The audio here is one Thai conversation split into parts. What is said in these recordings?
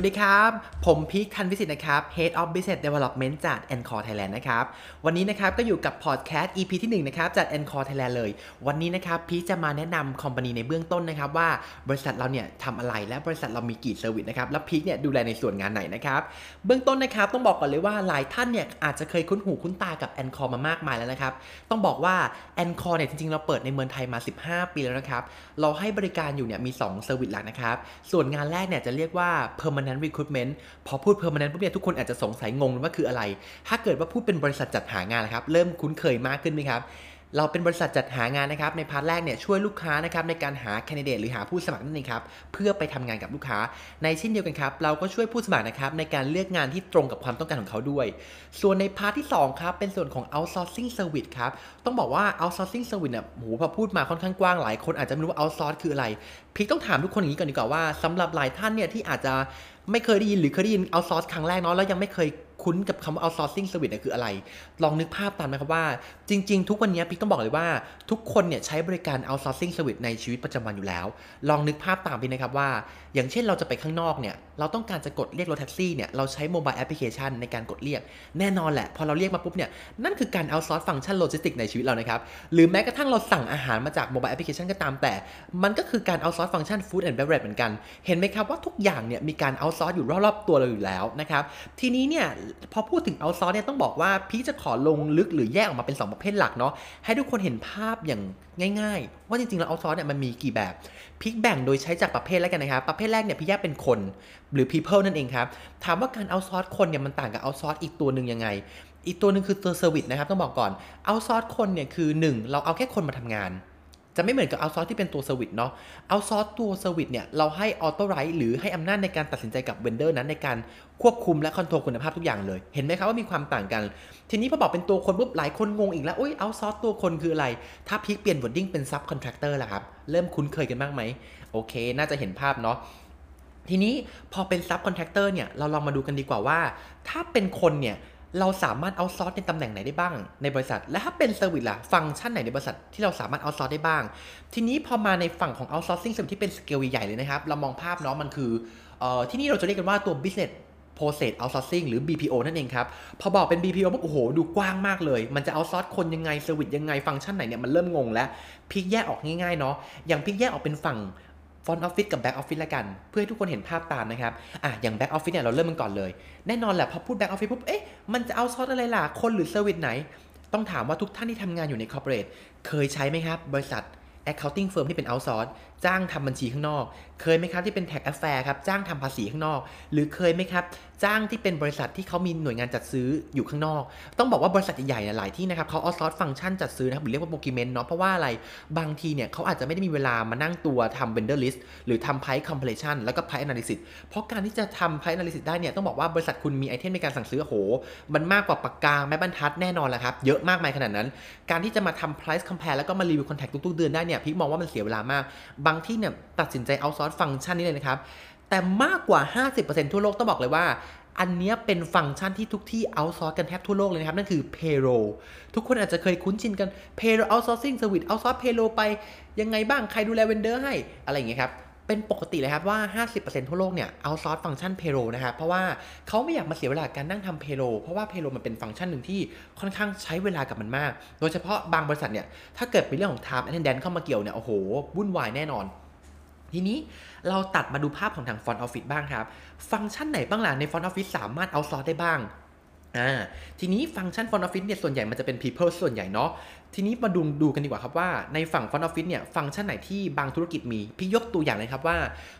วัสดีครับ ผมพีคทันวิสิตนะครับ Head of Business Development จาก ANCOR Thailand นะครับ วันนี้นะครับก็อยู่กับพอดแคสต์ EP ที่ 1 นะครับจาก ANCOR Thailand เลย วันนี้นะครับพีคจะมาแนะนำ company ในเบื้องต้นนะครับว่าบริษัทเราเนี่ยทำอะไรและบริษัทเรามีกี่ service นะครับ แล้วพีคเนี่ยดูแลในส่วนงานไหนนะครับ เบื้องต้นนะครับต้องบอกก่อนเลยว่าหลายท่านเนี่ยอาจจะเคยคุ้นหูคุ้นตากับ Encore มามากมายแล้วนะครับ ต้องบอกว่า Encore เนี่ยจริงๆ เราเปิดในเมืองไทยมา 15 ปีแล้วนะครับ เราให้บริการอยู่เนี่ยมี2 service หลักนะครับ ส่วนงานแรกเนี่ยจะเรียกว่า permanent recruitment พอพูด permanent ปุ๊บเนี่ยทุกคนอาจจะสงสัยงงว่าคืออะไร ถ้าเกิดว่าพูดเป็นบริษัทจัดหางานนะครับ เริ่มคุ้นเคยมากขึ้นไหมครับเราเป็นบริษัทจัดหางานนะครับ ใน part แรกเนี่ยช่วยลูกค้านะครับในการหา candidate หรือหาผู้สมัครนั่นเองครับเพื่อไปทำงานกับลูกค้า ในเช่นเดียวกันครับเราก็ช่วยผู้สมัครนะครับในการเลือกงานที่ตรงกับความต้องการของเขาด้วย ส่วนใน part ที่2ครับเป็นส่วนของ outsourcing service ครับต้องบอกว่า outsourcing service เนี่ยโหพอพูดมาค่อนข้างกว้างหลายคนอาจจะไม่รู้ว่า outsource คืออะไรพีคต้องถามทุกคนอย่างนี้ก่อนดีกว่าว่าสำหรับหลายท่านเนี่ยที่อาจจะ ไม่เคยได้ยินหรือเคยได้ยินเอาซอสครั้งแรกเนาะแล้วยังไม่เคย คุ้นกับคำว่า outsourcing service เนี่ยคืออะไร ลองนึกภาพตามนะครับว่า จริง ๆ ทุกวันนี้พีคต้องบอกเลยว่า ทุกคนเนี่ยใช้บริการ outsourcing service ในชีวิตประจำวันอยู่แล้ว ลองนึกภาพตามพีคนะครับว่า อย่างเช่นเราจะไปข้างนอกเนี่ย เราต้องการจะกดเรียกรถแท็กซี่เนี่ย เราใช้ mobile application ในการกดเรียก แน่นอนแหละ พอเราเรียกมาปุ๊บเนี่ย นั่นคือการ outsource ฟังก์ชันโลจิสติกในชีวิตเรานะครับ หรือแม้กระทั่งเราสั่งอาหารมาจาก mobile application ก็ตามแต่ มันก็คือการ outsource ฟังก์ชัน food and beverage เหมือนกัน เห็นไหมครับว่าทุกอย่างเนี่ยมีการ outsource อยู่รอบๆตัวเราอยู่แล้วนะครับ ทีนี้เนี่ยพอพูดถึง outsource เนี่ยต้องบอกว่าพี่จะขอลงลึกหรือแยกออกมาเป็น 2 ประเภทหลักเนาะให้ทุกคนเห็นภาพอย่างง่าย ๆ ว่าจริงๆแล้ว outsource เนี่ยมันมีกี่แบบพิกแบ่งโดยใช้จากประเภทแล้วกันนะครับประเภทแรกเนี่ยพี่แยกเป็นคนหรือ people นั่นเองครับถามว่าการ outsource คนเนี่ยมันต่างกับ outsource อีกตัวหนึ่งยังไงอีกตัวหนึ่งคือตัว service นะครับต้องบอกก่อน outsource คนเนี่ยคือ 1 เราเอาแค่คนมาทำงาน จะไม่เหมือนกับ outsource ที่เป็นตัว service เนาะ outsource ตัว service เนี่ยเราให้ authorize หรือให้อำนาจในการตัดสินใจกับ vendor นั้นในการควบคุมและคอนโทรลคุณภาพทุกอย่างเลย เห็นไหมครับว่ามีความต่างกัน ทีนี้พอบอกเป็นตัวคนปุ๊บหลายคนงงอีกแล้วอุ้ย outsource ตัวคนคืออะไร ถ้าพีคเปลี่ยน wording เป็น subcontractor ล่ะครับ เริ่มคุ้นเคยกันบ้างไหมโอเค น่าจะเห็นภาพเนาะทีนี้พอเป็น subcontractor เนี่ยเราลองมาดูกันดีกว่าว่า ถ้าเป็นคนเนี่ย เราสามารถ outsource ในตำแหน่งไหนได้บ้าง ในบริษัท และถ้าเป็น service ล่ะ ฟังก์ชันไหนในบริษัทที่เราสามารถ outsource ได้บ้าง ทีนี้พอมาในฝั่งของ outsourcing ส่วนที่เป็นสเกลใหญ่เลยนะครับ เรามองภาพเนาะมันคือออที่นี่เราจะเรียกกันว่าตัว business process outsourcing หรือ BPO นั่นเองครับ พอบอกเป็น BPO ปุ๊บโอ้โห ดูกว้างมากเลย มันจะ outsource คนยังไง service ยังไง ฟังก์ชันไหนเนี่ย มันเริ่มงงแล้ว พิกแยกออกง่ายๆเนาะ อย่างพิกแยกออกเป็นฝั่ง front office กับ back office ละกัน เพื่อให้ทุกคนเห็นภาพตามนะครับอะอย่าง back office เนี่ยเราเริ่มมันก่อนเลย แน่นอนแหละพอพูด back office ปุ๊บเอ๊ะมันจะเอาซอสอะไรล่ะ คนหรือ service ไหน ต้องถามว่าทุกท่านที่ทำงานอยู่ใน corporate เคยใช้ไหมครับ บริษัท accounting firm ที่เป็น outsource จ้างทำบัญชีข้างนอก เคยไหมครับที่เป็น tax affair ครับจ้างทำภาษีข้างนอก หรือเคยไหมครับ จ้างที่เป็นบริษัทที่เขามีหน่วยงานจัดซื้ออยู่ข้างนอก ต้องบอกว่าบริษัทใหญ่ๆหลายที่นะครับเขา outsource ฟังก์ชันจัดซื้อนะครับหรือเรียกว่า procurement เนาะเพราะว่าอะไรบางทีเนี่ยเขาอาจจะไม่ได้มีเวลามานั่งตัวทำ vendor list หรือทำ price comparison แล้วก็ price analysis เพราะการที่จะทำ price analysis ได้เนี่ยต้องบอกว่าบริษัทคุณมีไอเทมในการสั่งซื้อโห มันมากกว่าปากกาแม่บรรทัดแน่นอนแหละครับเยอะมากมายขนาดนั้น การที่จะมาทำ price compare แล้วก็มารีวิว contact ทุกๆเดือนได้เนี่ยพี่มองว่ามันเสียเวลามากบางที่เนี่ยตัดสินใจ outsource ฟังก์ชันนี้เลยนะครับ แต่มากกว่า 50%ทั่วโลกต้องบอกเลยว่า อันนี้เป็นฟังก์ชันที่ทุกที่ outsource กันแทบทั่วโลกเลยนะครับ นั่นคือ payroll ทุกคนอาจจะเคยคุ้นชินกัน payroll outsourcing service outsource payroll ไปยังไงบ้างใครดูแลเวนเดอร์ให้อะไรอย่างเงี้ยครับ เป็นปกติเลยครับว่า 50%ทั่วโลกเนี่ย outsource ฟังก์ชัน payroll นะครับเพราะว่าเขาไม่อยากมาเสียเวลาการนั่งทำ payroll เพราะว่า payroll มันเป็นฟังก์ชันหนึ่งที่ค่อนข้างใช้เวลากับมันมาก โดยเฉพาะบางบริษัทเนี่ยถ้าเกิดเป็นเรื่องของ time attendance เข้ามาเกี่ยวเนี่ยโอ้โหวุ่นวายแน่นอนทีนี้เราตัดมาดูภาพของทาง Front Office บ้างครับ ฟังก์ชันไหนบ้างล่ะใน Front Office สามารถ outsource ได้บ้าง อ่าทีนี้ฟังก์ชัน Front Office เนี่ยส่วนใหญ่มันจะเป็น people ส่วนใหญ่เนาะทีนี้มาดูดูกันดีกว่าครับว่าในฝั่ง Front Office เนี่ยฟังก์ชันไหนที่บางธุรกิจมี พี่ยกตัวอย่างเลยครับว่า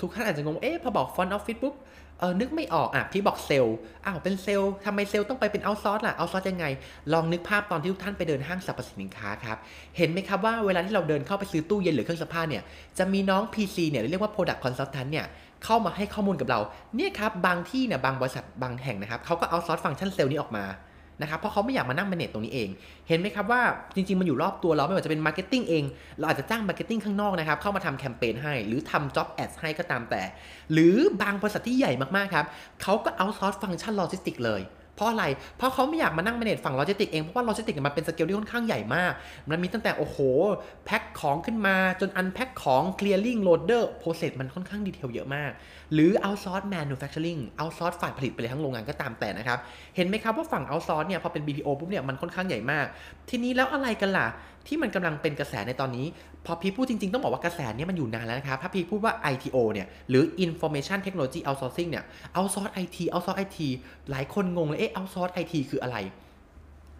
ทุกท่านอาจจะงงเอ๊ะพอบอก Front Office ปุ๊บเออนึกไม่ออกอะพี่บอกเซลล์อ้าวเป็นเซลล์ทำไมเซลล์ต้องไปเป็นเอาซอร์สล่ะเอาซอร์สยังไง ลองนึกภาพตอนที่ทุกท่านไปเดินห้างสรรพสินค้าครับ เห็นไหมครับว่าเวลาที่เราเดินเข้าไปซื้อตู้เย็นหรือเครื่องซักผ้าเนี่ยจะมีน้อง PC เนี่ยเรียกว่า Product Consultant เนี่ย เข้ามาให้ข้อมูลกับเรา เนี่ยครับบางที่เนี่ยบางบริษัทบางแห่งนะครับเขาก็ outsource ฟังก์ชันเซลล์นี้ออกมานะครับเพราะเขาไม่อยากมานั่ง manage ตรงนี้เอง เห็นไหมครับว่าจริง ๆ มันอยู่รอบตัวเราไม่ว่าจะเป็น marketing เอง เราอาจจะจ้าง marketing ข้างนอกนะครับ เข้ามาทำแคมเปญให้ หรือทำ job ad ให้ก็ตามแต่ หรือบางบริษัทที่ใหญ่มาก ๆ ครับเขาก็ outsource ฟังก์ชันโลจิสติกเลย เพราะอะไร เพราะเขาไม่อยากมานั่ง manage ฝั่งโลจิสติกเอง เพราะว่าโลจิสติกมันเป็นสเกลที่ค่อนข้างใหญ่มาก มันมีตั้งแต่โอ้โห แพ็คของขึ้นมาจน unpack ของ clearing order process มันค่อนข้าง detail เยอะมาก หรือ outsource manufacturing outsource ฝ่ายผลิตไปเลยทั้งโรงงานก็ตามแต่นะครับ เห็นไหมครับว่าฝั่ง outsource เนี่ยพอเป็น BPO ปุ๊บเนี่ยมันค่อนข้างใหญ่มาก ทีนี้แล้วอะไรกันล่ะที่มันกำลังเป็นกระแสในตอนนี้ พอพีพูดจริงๆ ต้องบอกว่ากระแสนี้มันอยู่นานแล้วนะครับ ถ้าพีพูดว่า ITO เนี่ย หรือ Information Technology Outsourcing เนี่ย outsource IT outsource IT หลายคนงงเลย เอ๊ะ outsource IT คืออะไร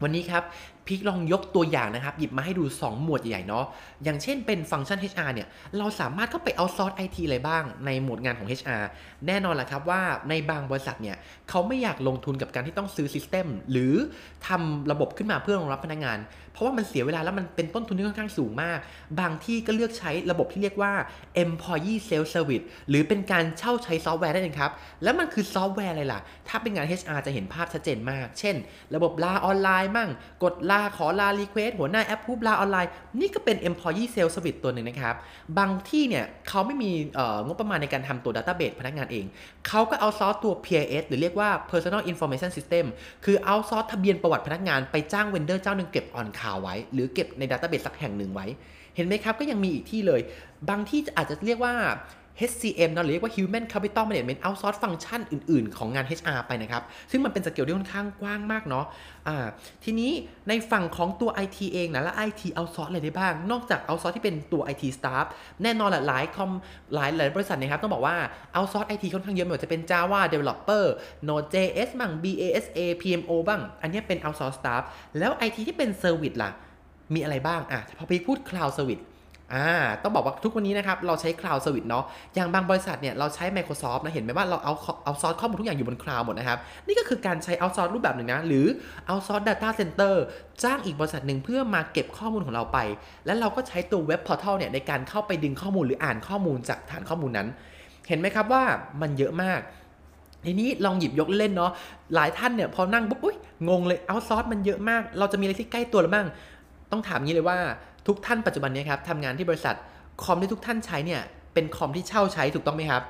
วันนี้ครับพิกลองยกตัวอย่างนะครับ หยิบมาให้ดู 2 หมวดใหญ่ๆเนาะอย่างเช่นเป็นฟังก์ชัน HR เนี่ย เราสามารถเข้าไปเอาซอร์สไอทีอะไรบ้างในหมวดงานของ HR แน่นอนแหละครับว่าในบางบริษัทเนี่ย เขาไม่อยากลงทุนกับการที่ต้องซื้อซิสเต็มหรือทำระบบขึ้นมาเพื่อรองรับพนักงาน เพราะว่ามันเสียเวลาแล้วมันเป็นต้นทุนที่ค่อนข้างสูงมาก บางที่ก็เลือกใช้ระบบที่เรียกว่า employee self service หรือเป็นการเช่าใช้ซอฟต์แวร์ได้เลยครับแล้วมันคือซอฟต์แวร์อะไรล่ะถ้าเป็นงาน HR จะเห็นภาพชัดเจนมาก เช่น ระบบลาออนไลน์มั่งกดลาขอลา request หัวหน้าแอปพูดลาออนไลน์ นี่ก็เป็น employee self service ตัวหนึ่งนะครับ บางที่เนี่ยเขาไม่มีงบประมาณในการทำตัว database พนักงานเอง เขาก็เอาซอสตัว PIS หรือเรียกว่า personal information system คือเอาซอสทะเบียนประวัติพนักงานไปจ้าง vendor เจ้าหนึ่งเก็บ on cloud ไว้ หรือเก็บใน database สักแห่งหนึ่งไว้ เห็นไหมครับก็ยังมีอีกที่เลย บางที่อาจจะเรียกว่า HCM เนาะเรียกว่า Human Capital Management Outsource Function อื่น ๆ ของงาน HR ไปนะครับ ซึ่งมันเป็นสเกลที่ค่อนข้างกว้างมากเนาะอ่าทีนี้ในฝั่งของตัว IT เองนะแล้ว IT outsource อะไรได้บ้าง นอกจาก outsource ที่เป็นตัว IT staff แน่นอนแหละหลายคอมหลายหลายบริษัทนะครับ ต้องบอกว่า outsource IT ค่อนข้างเยอะไม่ว่าจะเป็น Java developer Node.js บ้าง BASA PMO บ้าง อันนี้เป็น outsource staff แล้ว IT ที่เป็น service ล่ะมีอะไรบ้างอะพอไปพูด cloud service อ่าต้องบอกว่าทุกวันนี้นะครับเราใช้ cloud service เนาะอย่างบางบริษัทเนี่ยเราใช้ Microsoft นะเห็นไหมว่าเราเอาเอาซอสข้อมูลทุกอย่างอยู่บน cloud หมดนะครับ นี่ก็คือการใช้ outsource รูปแบบหนึ่งนะ หรือ outsource data center จ้างอีกบริษัทหนึ่งเพื่อมาเก็บข้อมูลของเราไป แล้วเราก็ใช้ตัวเว็บ portal เนี่ยในการเข้าไปดึงข้อมูลหรืออ่านข้อมูลจากฐานข้อมูลนั้น เห็นไหมครับว่ามันเยอะมากทีนี้ลองหยิบยกเล่นเนาะหลายท่านเนี่ยพอนั่งปุ๊บอุ้ยงงเลยเอาซอสมันเยอะมาก เราจะมีอะไรที่ใกล้ตัวหรือบ้างต้องถามงี้เลยว่า ทุกท่านปัจจุบันนี้ครับทำงานที่บริษัทคอมที่ทุกท่านใช้เนี่ยเป็นคอมที่เช่าใช้ถูกต้องไหมครับ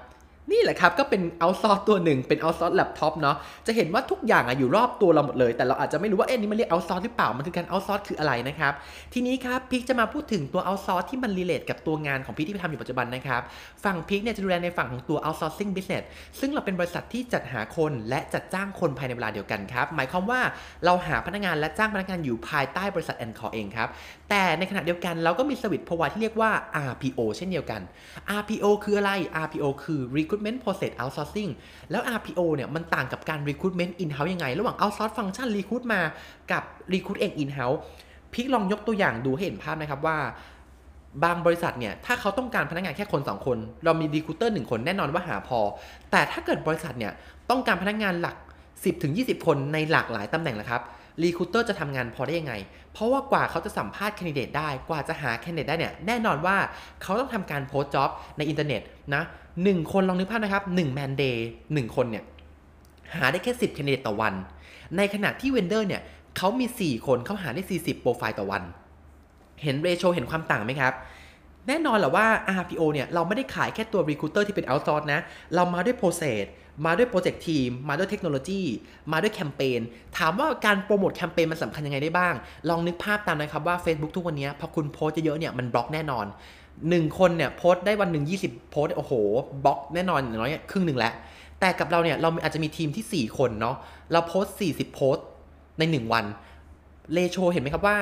นี่แหละครับ ก็เป็น outsource ตัวหนึ่งเป็น outsource แล็ปท็อปเนาะจะเห็นว่าทุกอย่างอะอยู่รอบตัวเราหมดเลย แต่เราอาจจะไม่รู้ว่าเอ๊ะนี่มันเรียก outsource หรือเปล่ามันคือการ outsource คืออะไรนะครับทีนี้ครับพิกจะมาพูดถึงตัว outsource ที่มัน relate กับตัวงานของพิกที่ทำอยู่ปัจจุบันนะครับฝั่งพิกเนี่ยจะดูแลในฝั่งของตัว outsourcing business ซึ่งเราเป็นบริษัทที่จัดหาคนและจัดจ้างคนภายในเวลาเดียวกันครับหมายความว่าเราหาพนักงานและจ้างพนักงานอยู่ภายใต้บริษัท ANCOR เองครับแต่ในขณะเดียวกันเราก็มี service พวกที่เรียกว่า RPO เช่นเดียวกัน RPO คืออะไร RPO คือ recruitment process outsourcing แล้ว RPO เนี่ยมันต่างกับการ recruitment in house ยังไง ระหว่าง outsource function recruit มากับ recruit เอง in house พิกลองยกตัวอย่างดูเห็นภาพนะครับว่า บางบริษัทเนี่ยถ้าเขาต้องการพนักงานแค่คน 2 คน เรามี recruiter 1คนแน่นอนว่าหาพอ แต่ถ้าเกิดบริษัทเนี่ยต้องการพนักงานหลัก 10-20 คนในหลากหลายตำแหน่งนะครับ recruiter จะทำงานพอได้ยังไง เพราะว่ากว่าเขาจะสัมภาษณ์ candidate ได้ กว่าจะหา candidate ได้เนี่ย แน่นอนว่าเขาต้องทำการ post job ในอินเทอร์เน็ตนะหนึ่งคนลองนึกภาพนะครับหนึ่ง man-day หนึ่งคนเนี่ย หาได้แค่10 candidate ต่อวัน ในขณะที่ vendor เนี่ยเขามี 4 คนเขาหาได้ 40 โปรไฟล์ต่อวัน เห็น ratio เห็นความต่างไหมครับแน่นอนแหละว่า RPO เนี่ย เราไม่ได้ขายแค่ตัว Recruiter ที่เป็น outsource นะ เรามาด้วย process มาด้วย project team มาด้วยเทคโนโลยี มาด้วยแคมเปญ ถามว่าการโปรโมทแคมเปญมันสำคัญยังไงได้บ้าง ลองนึกภาพตามนะครับว่า Facebook ทุกวันนี้พอคุณโพสต์เยอะๆเนี่ยมันบล็อกแน่นอน1คนเนี่ยโพสต์ได้วันหนึ่ง20 โพสต์โอ้โหบล็อกแน่นอนอย่างน้อยครึ่งหนึ่งแล้วแต่กับเราเนี่ยเราอาจจะมีทีมที่ 4 คนเนาะเราโพส40 โพสใน 1 วันเลโชเห็นไหมครับว่า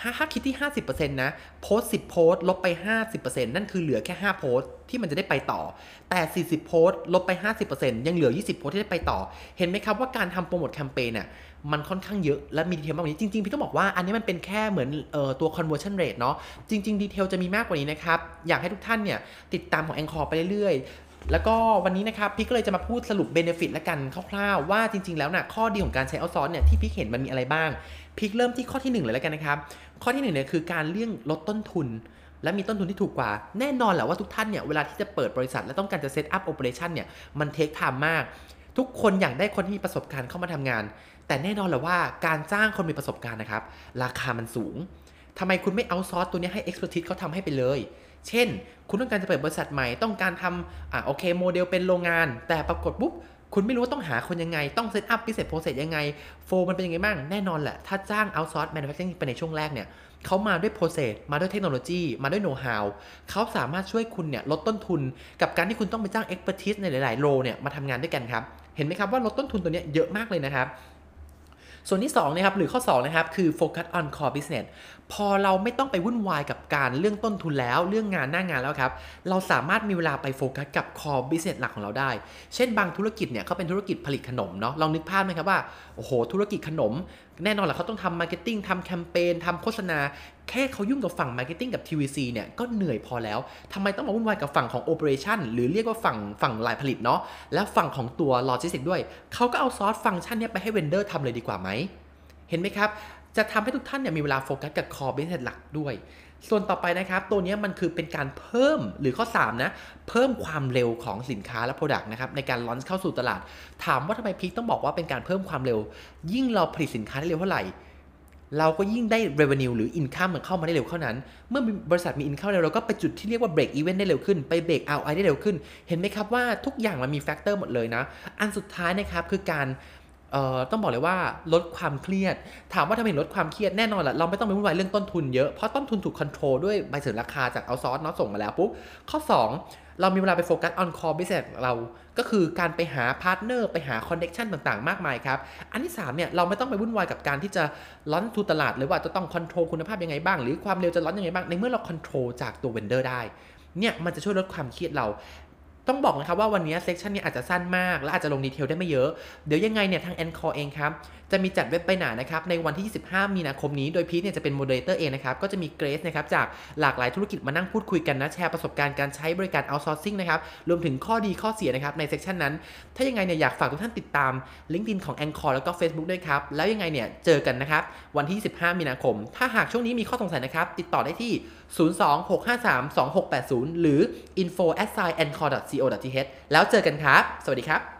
ถ้าคิดที่ 50%นะโพสต์10โพสต์ลบไป 50%นั่นคือเหลือแค่ 5 โพสต์ที่มันจะได้ไปต่อ แต่ 40 โพสต์ลบไป 50%ยังเหลือ 20 โพสต์ที่ได้ไปต่อ เห็นไหมครับว่าการทำโปรโมทแคมเปญน่ะมันค่อนข้างเยอะและมีดีเทลมากกว่านี้ จริง ๆ พี่ต้องบอกว่าอันนี้มันเป็นแค่เหมือนเอ่อตัว conversion rate เนาะจริง ๆ ดีเทลจะมีมากกว่านี้นะครับ อยากให้ทุกท่านเนี่ยติดตามของ a n c o r ไปเรื่อยๆแล้วก็วันนี้นะครับพี่ก็เลยจะมาพูดสรุป benefit แล้วกันคร่าวๆว่าจริง ๆ แล้วนะ่ะข้อดีของการใช้ outsource เนี่ยที่พี่เห็นมันมีอะไรบ้าง พิกเริ่มที่ข้อที่ 1 เลยแล้วกันนะครับ ข้อที่1เนี่ยคือการเลี่ยงลดต้นทุน และมีต้นทุนที่ถูกกว่า แน่นอนแหละว่าทุกท่านเนี่ยเวลาที่จะเปิดบริษัท และต้องการจะ set up operation เนี่ยมัน take time มาก ทุกคนอยากได้คนที่มีประสบการณ์เข้ามาทำงาน แต่แน่นอนแหละว่าการจ้างคนมีประสบการณ์นะครับราคามันสูงทำไมคุณไม่ outsource ตัวนี้ให้ expert เขาทำให้ไปเลยเช่น คุณต้องการจะเปิดบริษัทใหม่ ต้องการทำอ่าโอเค โมเดลเป็นโรงงาน แต่ปรากฏปุ๊บ คุณไม่รู้ว่าต้องหาคนยังไง ต้อง set up พิเศษ process ยังไง flow มันเป็นยังไงบ้าง แน่นอนแหละ ถ้าจ้าง outsource manufacture ไปในช่วงแรกเนี่ยเขามาด้วย process มาด้วยเทคโนโลยี มาด้วยโน้ตฮาวเขาสามารถช่วยคุณเนี่ยลดต้นทุน กับการที่คุณต้องไปจ้าง expertise ในหลายๆ role เนี่ยมาทำงานด้วยกันครับ เห็นไหมครับว่าลดต้นทุนตัวเนี้ยเยอะมากเลยนะครับ ส่วนที่2นะครับหรือข้อ2นะครับคือ focus on core business พอเราไม่ต้องไปวุ่นวายกับการเรื่องต้นทุนแล้วเรื่องงานหน้างานแล้วครับ เราสามารถมีเวลาไปโฟกัสกับ core business หลักของเราได้ เช่นบางธุรกิจเนี่ยเขาเป็นธุรกิจผลิตขนมเนาะลองนึกภาพไหมครับว่าโอ้โหธุรกิจขนมแน่นอนแหละเขาต้องทำ marketing ทำแคมเปญทำโฆษณา แค่เขายุ่งกับฝั่ง marketing กับ TVC เนี่ยก็เหนื่อยพอแล้วทำไมต้องมาวุ่นวายกับฝั่งของ operation หรือเรียกว่าฝั่งฝั่งไลน์ผลิตเนาะและฝั่งของตัวโลจิสติกด้วย เขาก็ outsource function เนี้ยไปให้ vendor ทำเลยดีกว่าไหมเห็นไหมครับ จะทำให้ทุกท่านเนี่ยมีเวลาโฟกัสกับ core business หลักด้วย ส่วนต่อไปนะครับ ตัวนี้มันคือเป็นการเพิ่มหรือข้อ 3 นะ เพิ่มความเร็วของสินค้าและ Product นะครับ ในการ launch เข้าสู่ตลาด ถามว่าทำไมพีทต้องบอกว่าเป็นการเพิ่มความเร็ว ยิ่งเราผลิตสินค้าได้เร็วเท่าไหร่เราก็ยิ่งได้ revenue หรือ income มันเข้ามาได้เร็วเท่านั้น เมื่อบริษัทมี income เร็วเราก็ไปจุดที่เรียกว่า break even ได้เร็วขึ้น ไป break ROI ได้เร็วขึ้น เห็นไหมครับว่าทุกอย่างมันมี factor หมดเลยนะ อันสุดท้ายนะครับคือการ ต้องบอกเลยว่าลดความเครียด ถามว่าทำไมลดความเครียดแน่นอนแหละเราไม่ต้องไปวุ่นวายเรื่องต้นทุนเยอะ เพราะต้นทุนถูก control ด้วยใบเสนอราคาจาก outsource เนาะส่งมาแล้วปุ๊บ ข้อ 2 เรามีเวลาไปโฟกัส on core business เรา ก็คือการไปหา partner ไปหา connection ต่างๆ มากมายครับ อันที่3เนี่ยเราไม่ต้องไปวุ่นวายกับการที่จะ launch to ตลาดหรือว่าจะต้อง control คุณภาพยังไงบ้าง หรือความเร็วจะ launch ยังไงบ้างในเมื่อเรา control จากตัว vendor ได้เนี่ยมันจะช่วยลดความเครียดเรา ต้องบอกนะครับว่าวันนี้ session นี้อาจจะสั้นมาก และอาจจะลง detail ได้ไม่เยอะ เดี๋ยวยังไงเนี่ยทาง Encore เองครับ จะมีจัด webinar นะครับ ในวันที่ 25 มีนาคมนี้ โดยพีทเนี่ยจะเป็น moderator เองนะครับ ก็จะมีเกรซนะครับจากหลากหลายธุรกิจมานั่งพูดคุยกันนะ แชร์ประสบการณ์การใช้บริการ outsourcing นะครับ รวมถึงข้อดีข้อเสียนะครับใน session นั้น ถ้ายังไงเนี่ยอยากฝากทุกท่านติดตาม LinkedIn ของ Encore แล้วก็ Facebook ด้วยครับ แล้วยังไงเนี่ยเจอกันนะครับวันที่ 25 มีนาคม ถ้าหากช่วงนี้มีข้อสงสัยนะครับติดต่อได้ที่ 026532680 หรือ co.th แล้วเจอกันครับ สวัสดีครับ